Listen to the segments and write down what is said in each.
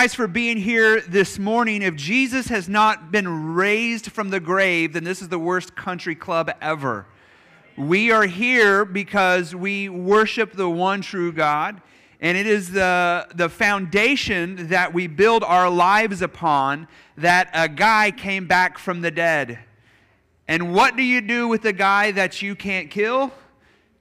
guys for being here this morning. If Jesus has not been raised from the grave, then this is the worst country club ever. We are here because we worship the one true God, and it is the, the foundation that we build our lives upon that a guy came back from the dead. And what do you do with a guy that you can't kill?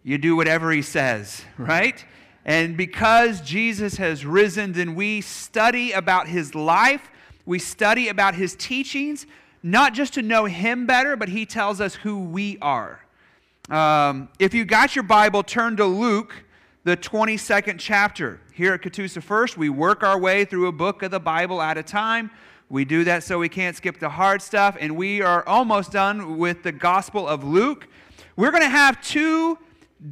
You do whatever he says, right? And because Jesus has risen, then we study about his life, we study about his teachings, not just to know him better, but he tells us who we are. Um, if you got your Bible, turn to Luke, the 22nd chapter. Here at Catoosa First, we work our way through a book of the Bible at a time. We do that so we can't skip the hard stuff, and we are almost done with the Gospel of Luke. We're going to have two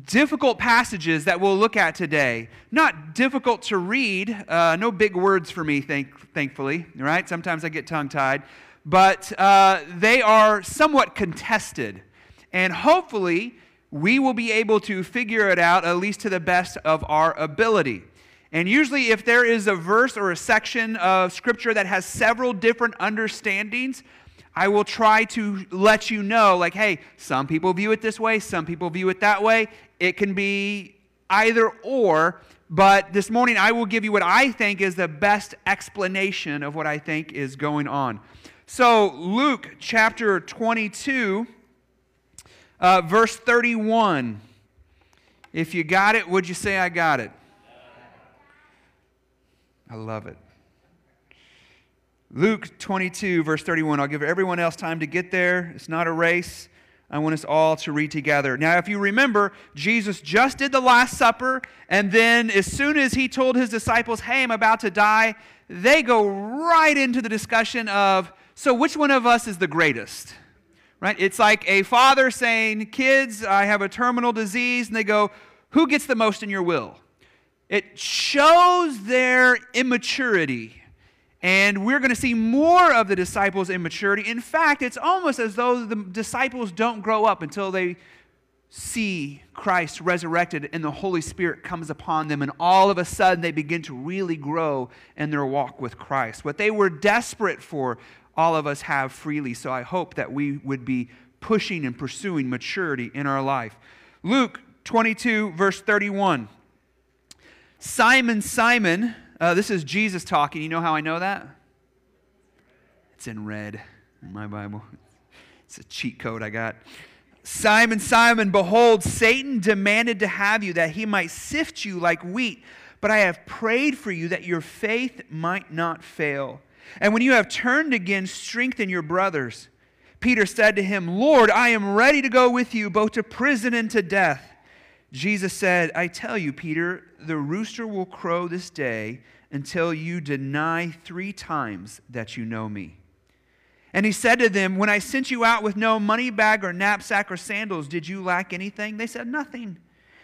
difficult passages that we'll look at today. Not difficult to read, uh, no big words for me, thank, thankfully, right? Sometimes I get tongue tied. But uh, they are somewhat contested. And hopefully, we will be able to figure it out, at least to the best of our ability. And usually, if there is a verse or a section of Scripture that has several different understandings, I will try to let you know, like, hey, some people view it this way, some people view it that way. It can be either or, but this morning I will give you what I think is the best explanation of what I think is going on. So, Luke chapter 22, uh, verse 31. If you got it, would you say, I got it? I love it. Luke 22, verse 31. I'll give everyone else time to get there. It's not a race. I want us all to read together. Now, if you remember, Jesus just did the Last Supper, and then as soon as he told his disciples, Hey, I'm about to die, they go right into the discussion of, So which one of us is the greatest? Right? It's like a father saying, Kids, I have a terminal disease, and they go, Who gets the most in your will? It shows their immaturity. And we're going to see more of the disciples' immaturity. In fact, it's almost as though the disciples don't grow up until they see Christ resurrected and the Holy Spirit comes upon them, and all of a sudden they begin to really grow in their walk with Christ. What they were desperate for, all of us have freely. So I hope that we would be pushing and pursuing maturity in our life. Luke 22, verse 31. Simon, Simon, uh, this is Jesus talking. You know how I know that? It's in red in my Bible. It's a cheat code I got. Simon, Simon, behold, Satan demanded to have you that he might sift you like wheat, but I have prayed for you that your faith might not fail. And when you have turned again, strengthen your brothers. Peter said to him, Lord, I am ready to go with you both to prison and to death. Jesus said, I tell you, Peter, the rooster will crow this day until you deny three times that you know me. And he said to them, When I sent you out with no money bag or knapsack or sandals, did you lack anything? They said, Nothing.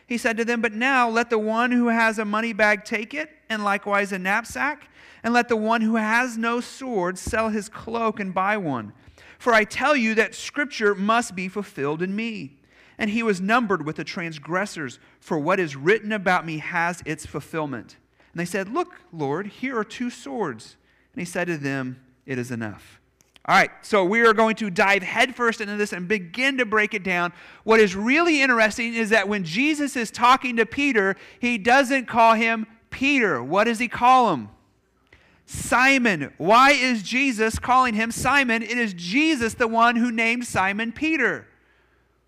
He said to them, But now let the one who has a money bag take it, and likewise a knapsack, and let the one who has no sword sell his cloak and buy one. For I tell you that scripture must be fulfilled in me and he was numbered with the transgressors, for what is written about me has its fulfillment. And they said, Look, Lord, here are two swords. And he said to them, It is enough. All right, so we are going to dive headfirst into this and begin to break it down. What is really interesting is that when Jesus is talking to Peter, he doesn't call him Peter. What does he call him? Simon. Why is Jesus calling him Simon? It is Jesus the one who named Simon Peter.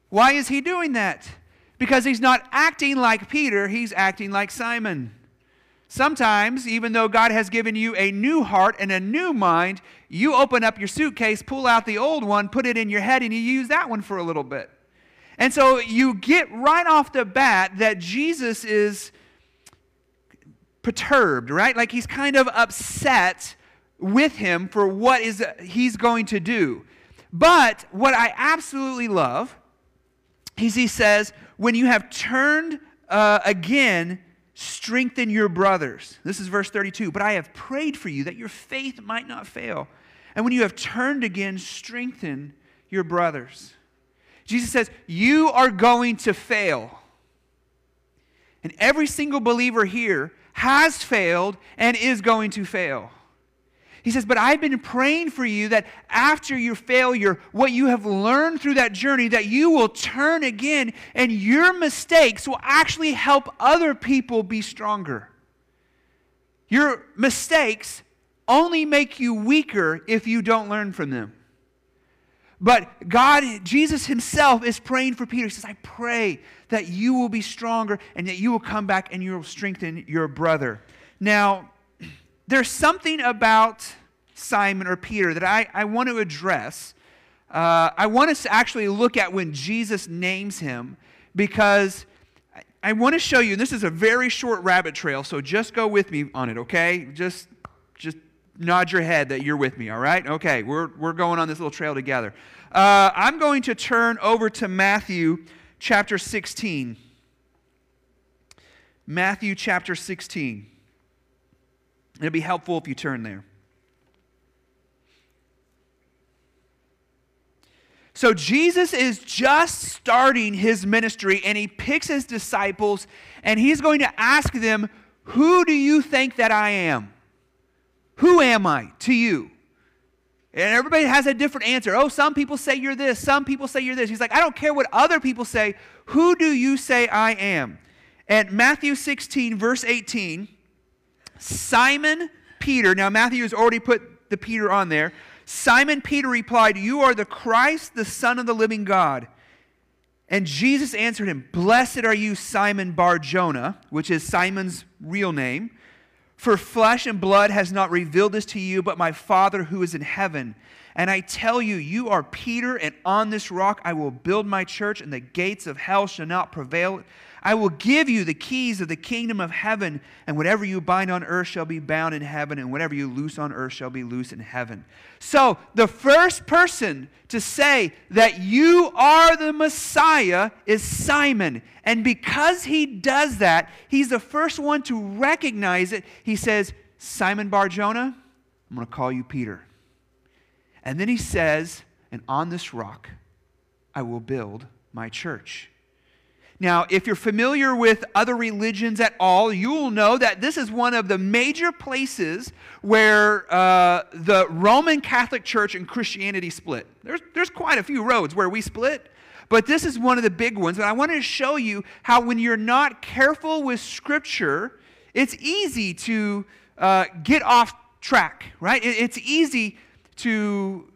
Why is he doing that? Because he's not acting like Peter, he's acting like Simon. Sometimes, even though God has given you a new heart and a new mind, you open up your suitcase, pull out the old one, put it in your head, and you use that one for a little bit. And so you get right off the bat that Jesus is perturbed, right? Like he's kind of upset with him for what is he's going to do. But what I absolutely love he says, when you have turned uh, again, strengthen your brothers. This is verse 32. But I have prayed for you that your faith might not fail. And when you have turned again, strengthen your brothers. Jesus says, You are going to fail. And every single believer here has failed and is going to fail. He says, But I've been praying for you that after your failure, what you have learned through that journey, that you will turn again and your mistakes will actually help other people be stronger. Your mistakes only make you weaker if you don't learn from them. But God, Jesus Himself is praying for Peter. He says, I pray that you will be stronger and that you will come back and you will strengthen your brother. Now, there's something about Simon or Peter that I, I want to address. Uh, I want us to actually look at when Jesus names him because I, I want to show you, this is a very short rabbit trail, so just go with me on it, okay? Just, just nod your head that you're with me, all right? Okay, we're, we're going on this little trail together. Uh, I'm going to turn over to Matthew chapter 16. Matthew chapter 16. It'd be helpful if you turn there. So Jesus is just starting his ministry and he picks his disciples and he's going to ask them, Who do you think that I am? Who am I to you? And everybody has a different answer. Oh, some people say you're this, some people say you're this. He's like, I don't care what other people say. Who do you say I am? At Matthew 16, verse 18, Simon Peter, now Matthew has already put the Peter on there. Simon Peter replied, You are the Christ, the Son of the living God. And Jesus answered him, Blessed are you, Simon Bar Jonah, which is Simon's real name. For flesh and blood has not revealed this to you, but my Father who is in heaven. And I tell you, you are Peter, and on this rock I will build my church, and the gates of hell shall not prevail I will give you the keys of the kingdom of heaven, and whatever you bind on earth shall be bound in heaven, and whatever you loose on earth shall be loose in heaven. So, the first person to say that you are the Messiah is Simon. And because he does that, he's the first one to recognize it. He says, Simon Bar Jonah, I'm going to call you Peter. And then he says, And on this rock I will build my church. Now, if you're familiar with other religions at all, you will know that this is one of the major places where uh, the Roman Catholic Church and Christianity split. There's, there's quite a few roads where we split, but this is one of the big ones. And I want to show you how, when you're not careful with Scripture, it's easy to uh, get off track, right? It, it's easy to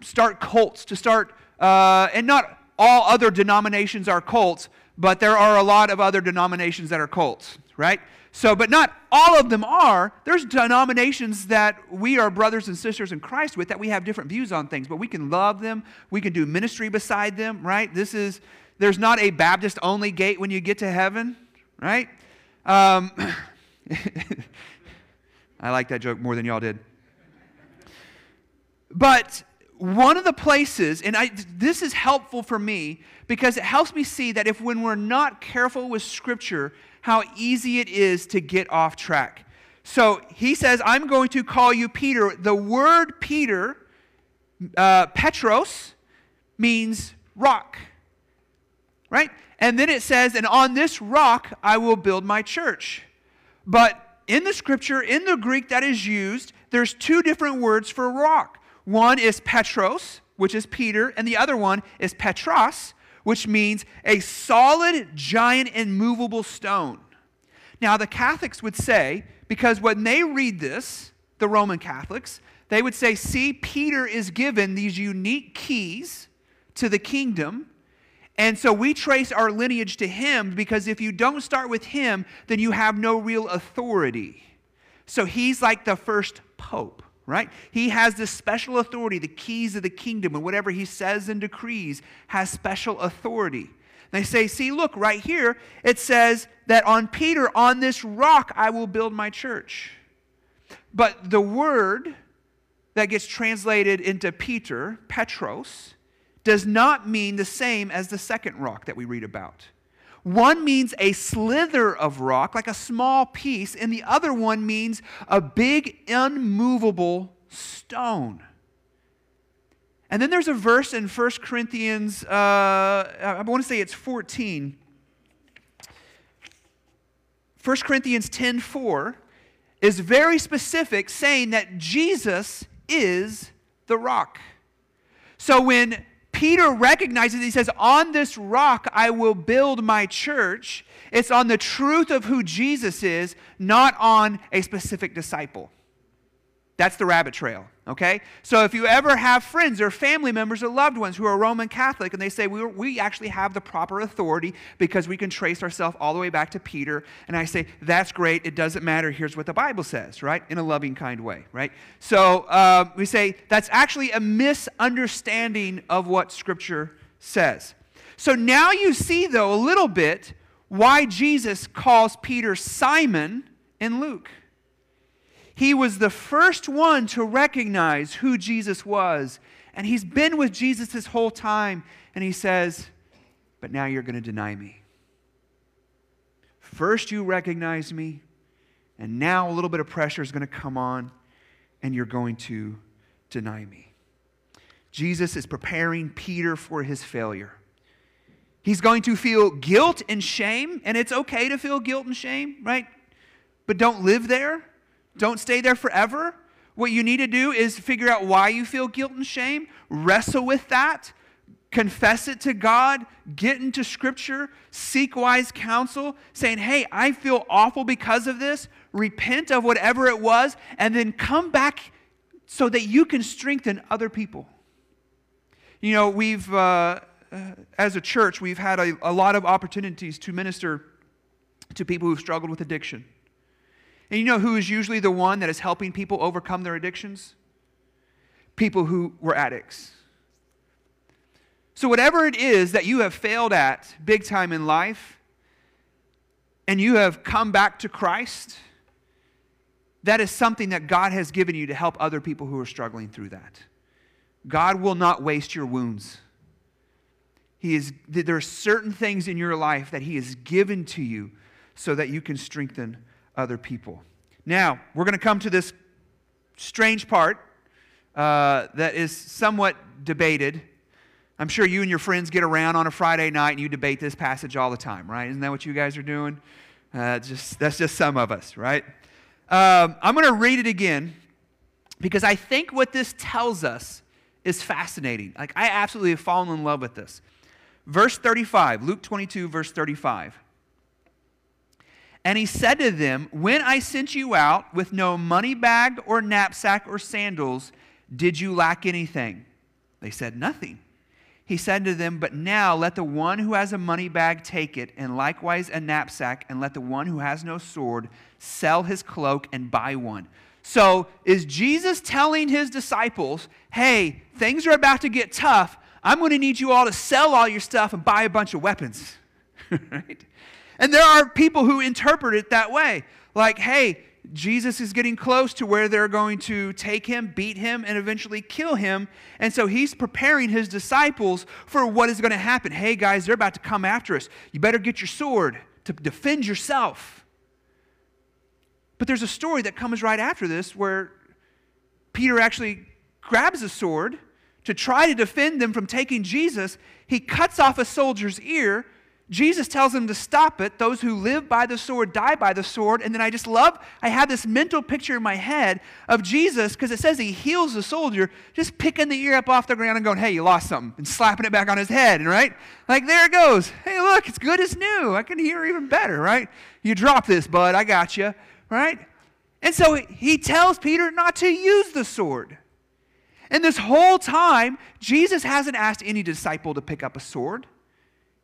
start cults, to start, uh, and not all other denominations are cults, but there are a lot of other denominations that are cults, right? So, but not all of them are. There's denominations that we are brothers and sisters in Christ with that we have different views on things, but we can love them. We can do ministry beside them, right? This is, there's not a Baptist only gate when you get to heaven, right? Um, I like that joke more than y'all did. But one of the places, and I, this is helpful for me because it helps me see that if when we're not careful with Scripture, how easy it is to get off track. So he says, I'm going to call you Peter. The word Peter, uh, Petros, means rock, right? And then it says, and on this rock I will build my church. But in the scripture, in the Greek that is used, there's two different words for rock. One is Petros, which is Peter, and the other one is petra, which means a solid, giant, immovable stone. Now, the Catholics would say, because when they read this, the Roman Catholics, they would say, see, Peter is given these unique keys to the kingdom. And so we trace our lineage to him because if you don't start with him, then you have no real authority. So he's like the first pope right? He has this special authority, the keys of the kingdom, and whatever he says and decrees has special authority. They say, see, look, right here, it says that on Peter, on this rock, I will build my church. But the word that gets translated into Peter, Petros, does not mean the same as the second rock that we read about. One means a slither of rock, like a small piece, and the other one means a big, unmovable stone. And then there's a verse in 1 Corinthians, uh, I want to say it's 14. 1 Corinthians 10 4. is very specific, saying that Jesus is the rock. So when Peter recognizes, he says, On this rock I will build my church, it's on the truth of who Jesus is, not on a specific disciple. That's the rabbit trail, okay? So if you ever have friends or family members or loved ones who are Roman Catholic and they say, we, we actually have the proper authority because we can trace ourselves all the way back to Peter, and I say, that's great, it doesn't matter, here's what the Bible says, right? In a loving, kind way, right? So uh, we say that's actually a misunderstanding of what Scripture says. So now you see, though, a little bit why Jesus calls Peter Simon in Luke. He was the first one to recognize who Jesus was. And he's been with Jesus this whole time. And he says, But now you're going to deny me. First, you recognize me. And now a little bit of pressure is going to come on. And you're going to deny me. Jesus is preparing Peter for his failure. He's going to feel guilt and shame, and it's okay to feel guilt and shame, right? But don't live there. Don't stay there forever. What you need to do is figure out why you feel guilt and shame, wrestle with that, confess it to God, get into scripture, seek wise counsel, saying, Hey, I feel awful because of this. Repent of whatever it was, and then come back so that you can strengthen other people. You know, we've, uh, uh as a church, we've had a, a lot of opportunities to minister to people who've struggled with addiction. And you know who is usually the one that is helping people overcome their addictions? People who were addicts. So, whatever it is that you have failed at big time in life, and you have come back to Christ, that is something that God has given you to help other people who are struggling through that. God will not waste your wounds. He is, there are certain things in your life that He has given to you so that you can strengthen other people. Now, we're going to come to this strange part uh, that is somewhat debated. I'm sure you and your friends get around on a Friday night and you debate this passage all the time, right? Isn't that what you guys are doing? Uh, just, that's just some of us, right? Um, I'm going to read it again because I think what this tells us is fascinating. Like, I absolutely have fallen in love with this. Verse 35, Luke 22, verse 35. And he said to them, When I sent you out with no money bag or knapsack or sandals, did you lack anything? They said, Nothing. He said to them, But now let the one who has a money bag take it, and likewise a knapsack, and let the one who has no sword sell his cloak and buy one. So, is Jesus telling his disciples, Hey, things are about to get tough. I'm going to need you all to sell all your stuff and buy a bunch of weapons? right? And there are people who interpret it that way. Like, hey, Jesus is getting close to where they're going to take him, beat him, and eventually kill him. And so he's preparing his disciples for what is going to happen. Hey, guys, they're about to come after us. You better get your sword to defend yourself. But there's a story that comes right after this where Peter actually grabs a sword to try to defend them from taking Jesus. He cuts off a soldier's ear Jesus tells them to stop it. Those who live by the sword die by the sword. And then I just love, I have this mental picture in my head of Jesus, because it says he heals the soldier, just picking the ear up off the ground and going, hey, you lost something, and slapping it back on his head, and right? Like, there it goes. Hey, look, it's good as new. I can hear even better, right? You drop this, bud. I got you, right? And so he tells Peter not to use the sword. And this whole time, Jesus hasn't asked any disciple to pick up a sword.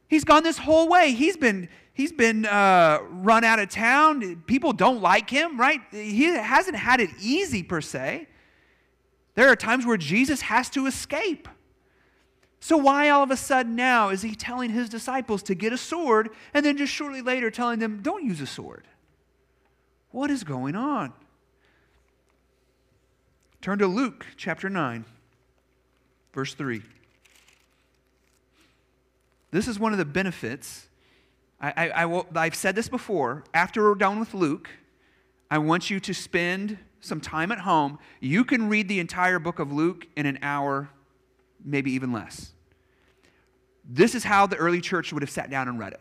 He's gone this whole way. He's been, he's been uh, run out of town. People don't like him, right? He hasn't had it easy, per se. There are times where Jesus has to escape. So, why all of a sudden now is he telling his disciples to get a sword and then just shortly later telling them, don't use a sword? What is going on? Turn to Luke chapter 9, verse 3. This is one of the benefits. I, I, I have said this before. After we're done with Luke, I want you to spend some time at home. You can read the entire book of Luke in an hour, maybe even less. This is how the early church would have sat down and read it.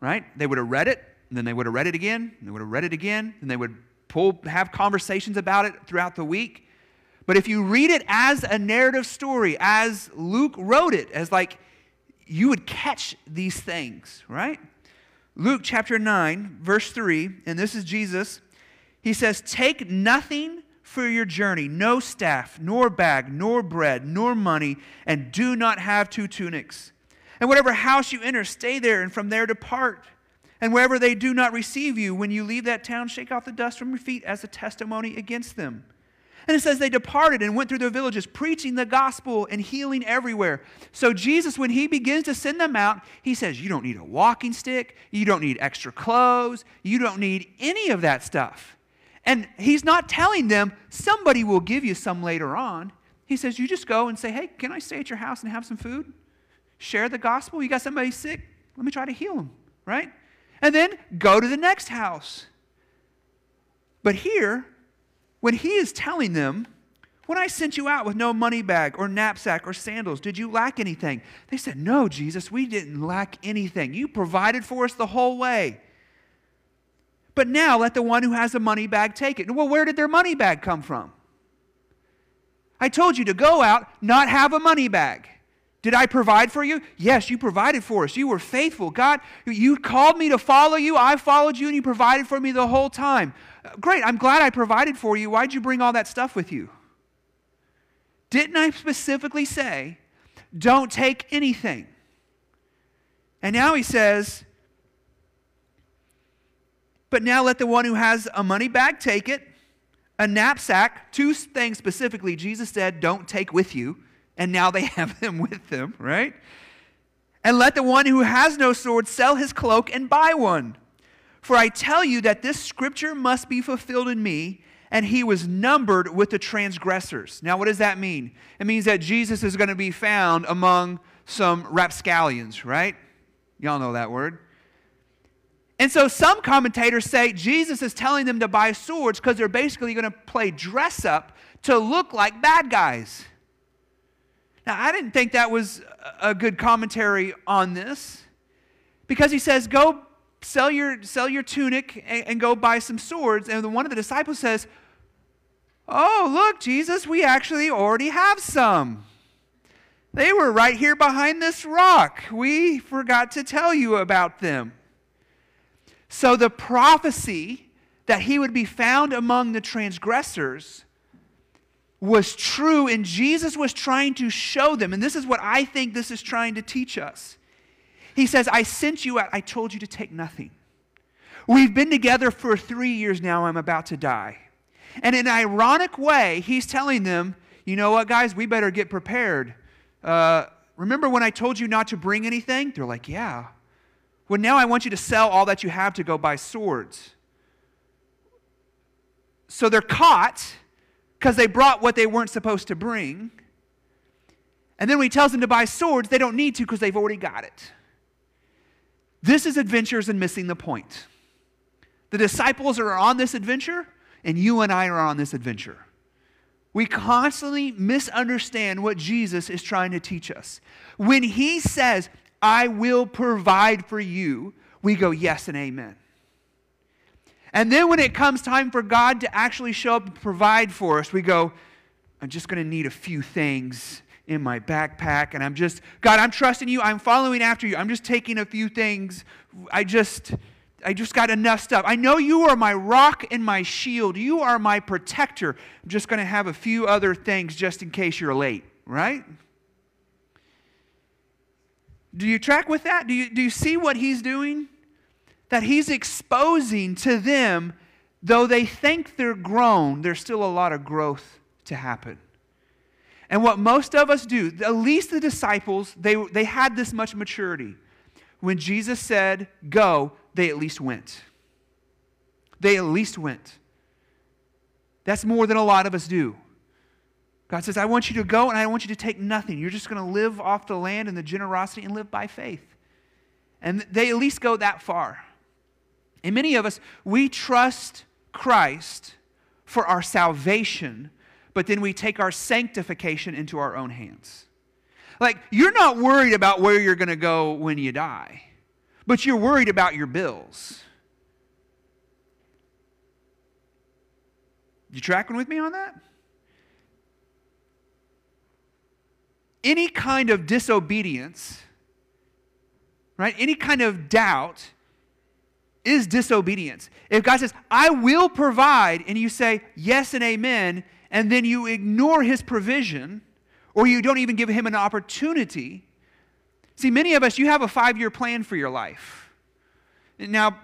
Right? They would have read it, and then they would have read it again, and they would have read it again, and they would pull, have conversations about it throughout the week. But if you read it as a narrative story, as Luke wrote it, as like you would catch these things, right? Luke chapter 9, verse 3, and this is Jesus. He says, Take nothing for your journey no staff, nor bag, nor bread, nor money, and do not have two tunics. And whatever house you enter, stay there, and from there depart. And wherever they do not receive you, when you leave that town, shake off the dust from your feet as a testimony against them. And it says they departed and went through their villages, preaching the gospel and healing everywhere. So, Jesus, when he begins to send them out, he says, You don't need a walking stick. You don't need extra clothes. You don't need any of that stuff. And he's not telling them somebody will give you some later on. He says, You just go and say, Hey, can I stay at your house and have some food? Share the gospel. You got somebody sick? Let me try to heal them, right? And then go to the next house. But here, when he is telling them, when I sent you out with no money bag or knapsack or sandals, did you lack anything? They said, No, Jesus, we didn't lack anything. You provided for us the whole way. But now let the one who has a money bag take it. Well, where did their money bag come from? I told you to go out, not have a money bag. Did I provide for you? Yes, you provided for us. You were faithful. God, you called me to follow you. I followed you, and you provided for me the whole time. Great, I'm glad I provided for you. Why'd you bring all that stuff with you? Didn't I specifically say, don't take anything? And now he says, but now let the one who has a money bag take it, a knapsack, two things specifically Jesus said, don't take with you. And now they have them with them, right? And let the one who has no sword sell his cloak and buy one. For I tell you that this scripture must be fulfilled in me, and he was numbered with the transgressors. Now, what does that mean? It means that Jesus is going to be found among some rapscallions, right? Y'all know that word. And so some commentators say Jesus is telling them to buy swords because they're basically going to play dress up to look like bad guys. Now, I didn't think that was a good commentary on this because he says, Go sell your, sell your tunic and, and go buy some swords. And one of the disciples says, Oh, look, Jesus, we actually already have some. They were right here behind this rock. We forgot to tell you about them. So the prophecy that he would be found among the transgressors was true, and Jesus was trying to show them. And this is what I think this is trying to teach us. He says, I sent you out, I told you to take nothing. We've been together for three years now, I'm about to die. And in an ironic way, he's telling them, you know what, guys, we better get prepared. Uh, remember when I told you not to bring anything? They're like, yeah. Well, now I want you to sell all that you have to go buy swords. So they're caught because they brought what they weren't supposed to bring. And then when he tells them to buy swords, they don't need to because they've already got it. This is adventures and missing the point. The disciples are on this adventure, and you and I are on this adventure. We constantly misunderstand what Jesus is trying to teach us. When he says, I will provide for you, we go, yes and amen. And then when it comes time for God to actually show up and provide for us, we go, I'm just going to need a few things in my backpack. And I'm just, God, I'm trusting you. I'm following after you. I'm just taking a few things. I just, I just got enough stuff. I know you are my rock and my shield. You are my protector. I'm just going to have a few other things just in case you're late, right? Do you track with that? Do you, do you see what he's doing? That he's exposing to them, though they think they're grown, there's still a lot of growth to happen. And what most of us do, at least the disciples, they, they had this much maturity. When Jesus said, go, they at least went. They at least went. That's more than a lot of us do. God says, I want you to go and I want you to take nothing. You're just going to live off the land and the generosity and live by faith. And they at least go that far. And many of us, we trust Christ for our salvation, but then we take our sanctification into our own hands. Like, you're not worried about where you're going to go when you die, but you're worried about your bills. You tracking with me on that? Any kind of disobedience, right? Any kind of doubt is disobedience. If God says, I will provide, and you say yes and amen, and then you ignore his provision, or you don't even give him an opportunity. See, many of us, you have a five year plan for your life. Now,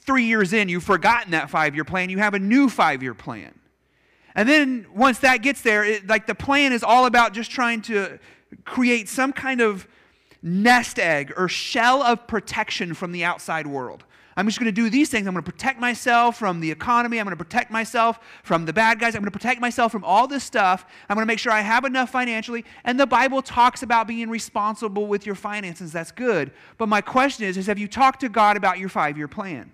three years in, you've forgotten that five year plan. You have a new five year plan. And then once that gets there, it, like the plan is all about just trying to create some kind of nest egg or shell of protection from the outside world. I'm just going to do these things. I'm going to protect myself from the economy. I'm going to protect myself from the bad guys. I'm going to protect myself from all this stuff. I'm going to make sure I have enough financially. And the Bible talks about being responsible with your finances. That's good. But my question is, is have you talked to God about your five-year plan?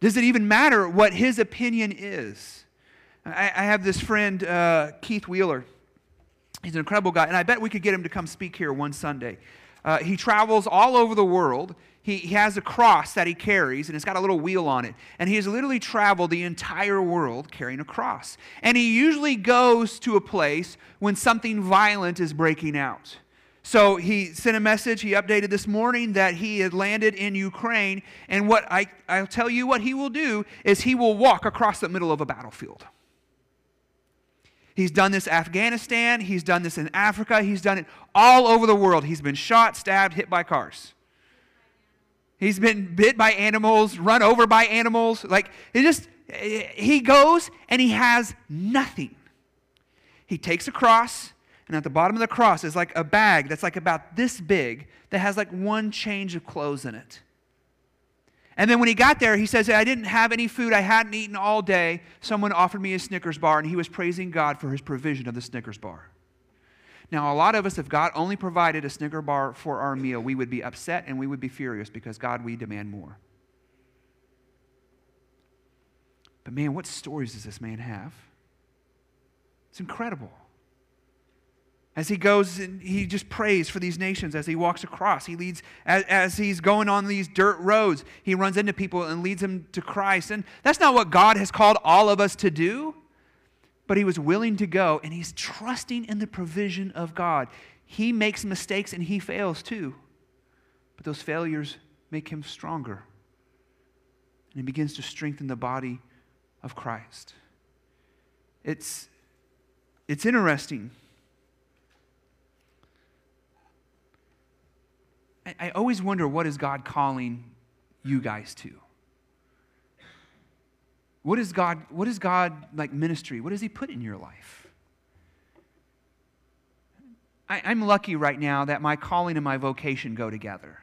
Does it even matter what his opinion is? I, I have this friend, uh, Keith Wheeler. He's an incredible guy, and I bet we could get him to come speak here one Sunday. Uh, he travels all over the world. He, he has a cross that he carries, and it's got a little wheel on it. And he has literally traveled the entire world carrying a cross. And he usually goes to a place when something violent is breaking out. So he sent a message, he updated this morning that he had landed in Ukraine. And what I, I'll tell you what he will do is he will walk across the middle of a battlefield. He's done this Afghanistan, he's done this in Africa, he's done it all over the world. He's been shot, stabbed, hit by cars. He's been bit by animals, run over by animals. Like, it just, he goes and he has nothing. He takes a cross, and at the bottom of the cross is like a bag that's like about this big that has like one change of clothes in it. And then when he got there, he says, I didn't have any food. I hadn't eaten all day. Someone offered me a Snickers bar, and he was praising God for his provision of the Snickers bar. Now, a lot of us, if God only provided a Snicker bar for our meal, we would be upset and we would be furious because, God, we demand more. But man, what stories does this man have? It's incredible. As he goes and he just prays for these nations as he walks across. He leads, as, as, he's going on these dirt roads, he runs into people and leads them to Christ. And that's not what God has called all of us to do, but he was willing to go and he's trusting in the provision of God. He makes mistakes and he fails too, but those failures make him stronger. And he begins to strengthen the body of Christ. It's, it's interesting I, always wonder what is God calling you guys to? What is God, what is God like ministry? What does He put in your life? I, I'm lucky right now that my calling and my vocation go together.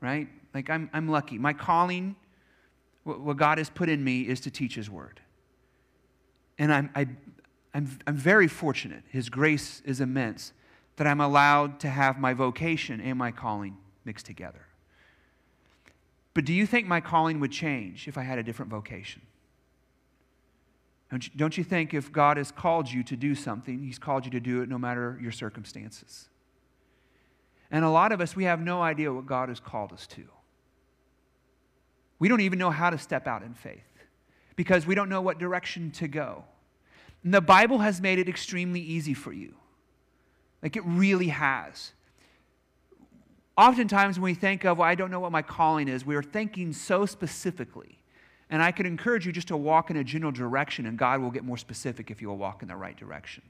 Right? Like I'm, I'm lucky. My calling, what, what God has put in me is to teach His word. And I'm, I, I'm, I'm very fortunate. His grace is immense that I'm allowed to have my vocation and my calling mixed together. But do you think my calling would change if I had a different vocation? Don't you, don't you think if God has called you to do something, He's called you to do it no matter your circumstances? And a lot of us, we have no idea what God has called us to. We don't even know how to step out in faith because we don't know what direction to go. And the Bible has made it extremely easy for you. Like it really has. Oftentimes, when we think of, well, I don't know what my calling is, we are thinking so specifically. And I could encourage you just to walk in a general direction, and God will get more specific if you will walk in the right direction.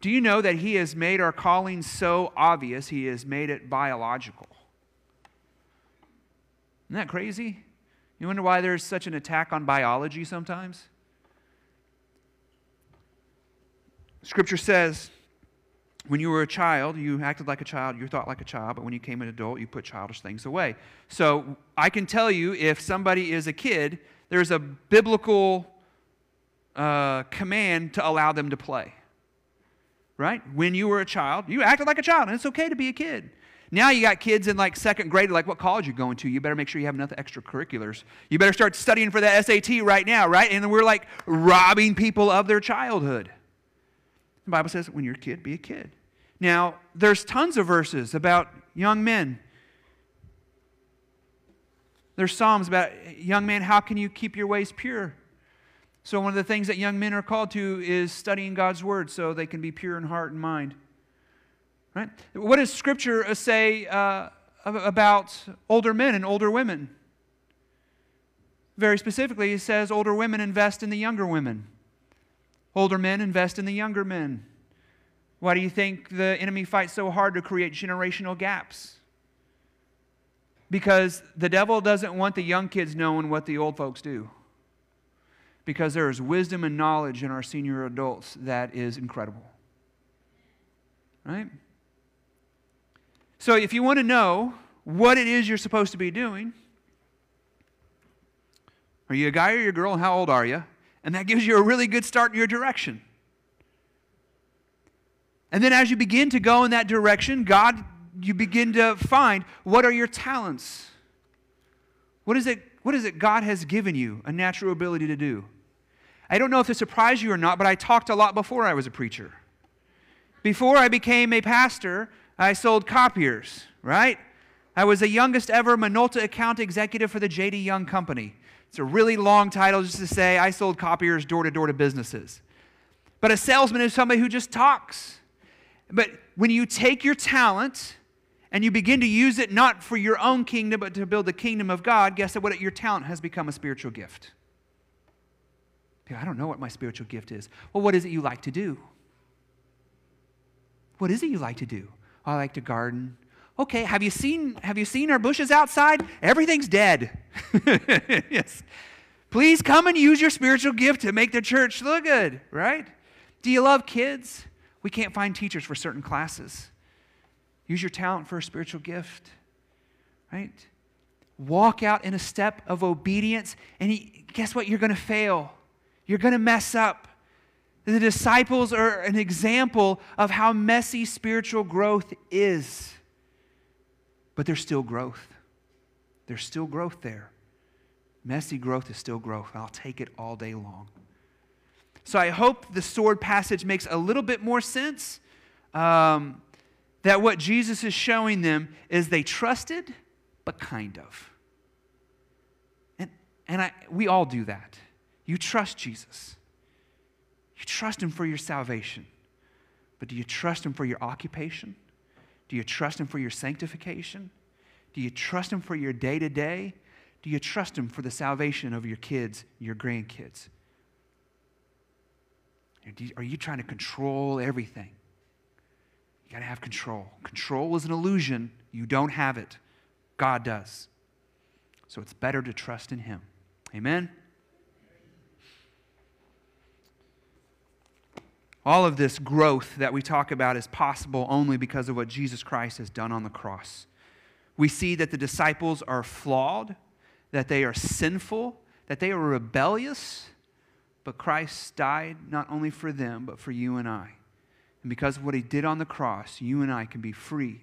Do you know that He has made our calling so obvious, He has made it biological? Isn't that crazy? You wonder why there's such an attack on biology sometimes? Scripture says, when you were a child, you acted like a child, you thought like a child, but when you came an adult, you put childish things away. So I can tell you if somebody is a kid, there's a biblical uh, command to allow them to play. Right? When you were a child, you acted like a child, and it's okay to be a kid. Now you got kids in like second grade, like what college you going to? You better make sure you have enough extracurriculars. You better start studying for the SAT right now, right? And we're like robbing people of their childhood. The Bible says, when you're a kid, be a kid. Now, there's tons of verses about young men. There's Psalms about, young man, how can you keep your ways pure? So, one of the things that young men are called to is studying God's word so they can be pure in heart and mind. Right? What does Scripture say uh, about older men and older women? Very specifically, it says older women invest in the younger women, older men invest in the younger men. Why do you think the enemy fights so hard to create generational gaps? Because the devil doesn't want the young kids knowing what the old folks do. Because there is wisdom and knowledge in our senior adults that is incredible. Right? So, if you want to know what it is you're supposed to be doing, are you a guy or you a girl? How old are you? And that gives you a really good start in your direction. And then as you begin to go in that direction, God, you begin to find what are your talents? What is it, what is it God has given you a natural ability to do? I don't know if this surprised you or not, but I talked a lot before I was a preacher. Before I became a pastor, I sold copiers, right? I was the youngest ever Minolta account executive for the J.D. Young Company. It's a really long title just to say I sold copiers door to door to businesses. But a salesman is somebody who just talks. But when you take your talent and you begin to use it not for your own kingdom, but to build the kingdom of God, guess what? Your talent has become a spiritual gift. I don't know what my spiritual gift is. Well, what is it you like to do? What is it you like to do? I like to garden. Okay, have you seen have you seen our bushes outside? Everything's dead. yes. Please come and use your spiritual gift to make the church look good, right? Do you love kids? We can't find teachers for certain classes. Use your talent for a spiritual gift, right? Walk out in a step of obedience, and he, guess what? You're going to fail. You're going to mess up. The disciples are an example of how messy spiritual growth is. But there's still growth. There's still growth there. Messy growth is still growth. I'll take it all day long. So I hope the sword passage makes a little bit more sense. Um, that what Jesus is showing them is they trusted, but kind of. And, and I, we all do that. You trust Jesus. You trust Him for your salvation. But do you trust Him for your occupation? Do you trust Him for your sanctification? Do you trust Him for your day to day? Do you trust Him for the salvation of your kids, your grandkids? Are you trying to control everything? You got to have control. Control is an illusion. You don't have it. God does. So it's better to trust in Him. Amen? All of this growth that we talk about is possible only because of what Jesus Christ has done on the cross. We see that the disciples are flawed, that they are sinful, that they are rebellious, but Christ died not only for them, but for you and I. And because of what he did on the cross, you and I can be free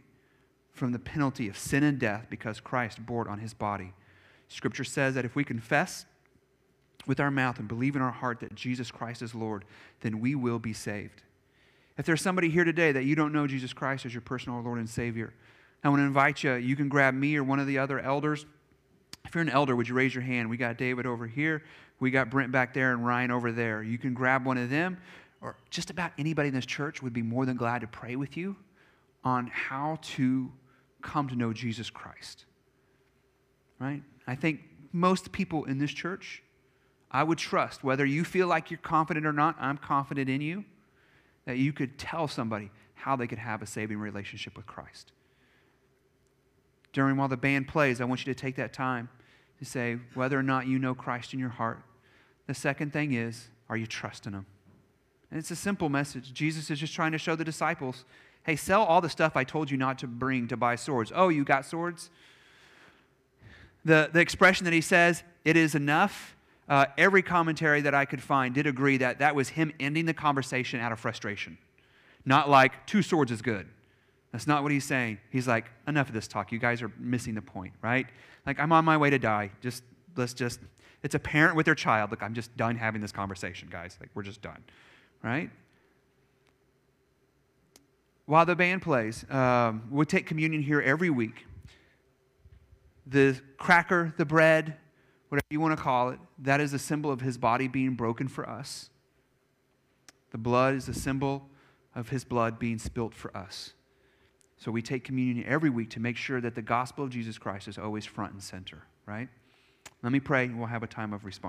from the penalty of sin and death because Christ bore it on his body. Scripture says that if we confess with our mouth and believe in our heart that Jesus Christ is Lord, then we will be saved. If there's somebody here today that you don't know Jesus Christ as your personal Lord and Savior, I want to invite you. You can grab me or one of the other elders. If you're an elder, would you raise your hand? We got David over here. We got Brent back there and Ryan over there. You can grab one of them, or just about anybody in this church would be more than glad to pray with you on how to come to know Jesus Christ. Right? I think most people in this church, I would trust, whether you feel like you're confident or not, I'm confident in you, that you could tell somebody how they could have a saving relationship with Christ. During while the band plays, I want you to take that time to say whether or not you know Christ in your heart. The second thing is, are you trusting Him? And it's a simple message. Jesus is just trying to show the disciples hey, sell all the stuff I told you not to bring to buy swords. Oh, you got swords? The, the expression that he says, it is enough, uh, every commentary that I could find did agree that that was him ending the conversation out of frustration. Not like, two swords is good. That's not what he's saying. He's like, enough of this talk. You guys are missing the point, right? Like, I'm on my way to die. Just, let's just, it's a parent with their child. Look, I'm just done having this conversation, guys. Like, we're just done, right? While the band plays, um, we take communion here every week. the cracker, the bread, whatever you want to call it, that is a symbol of his body being broken for us. The blood is a symbol of his blood being spilt for us. So we take communion every week to make sure that the gospel of Jesus Christ is always front and center, right? Let me pray, and we'll have a time of response.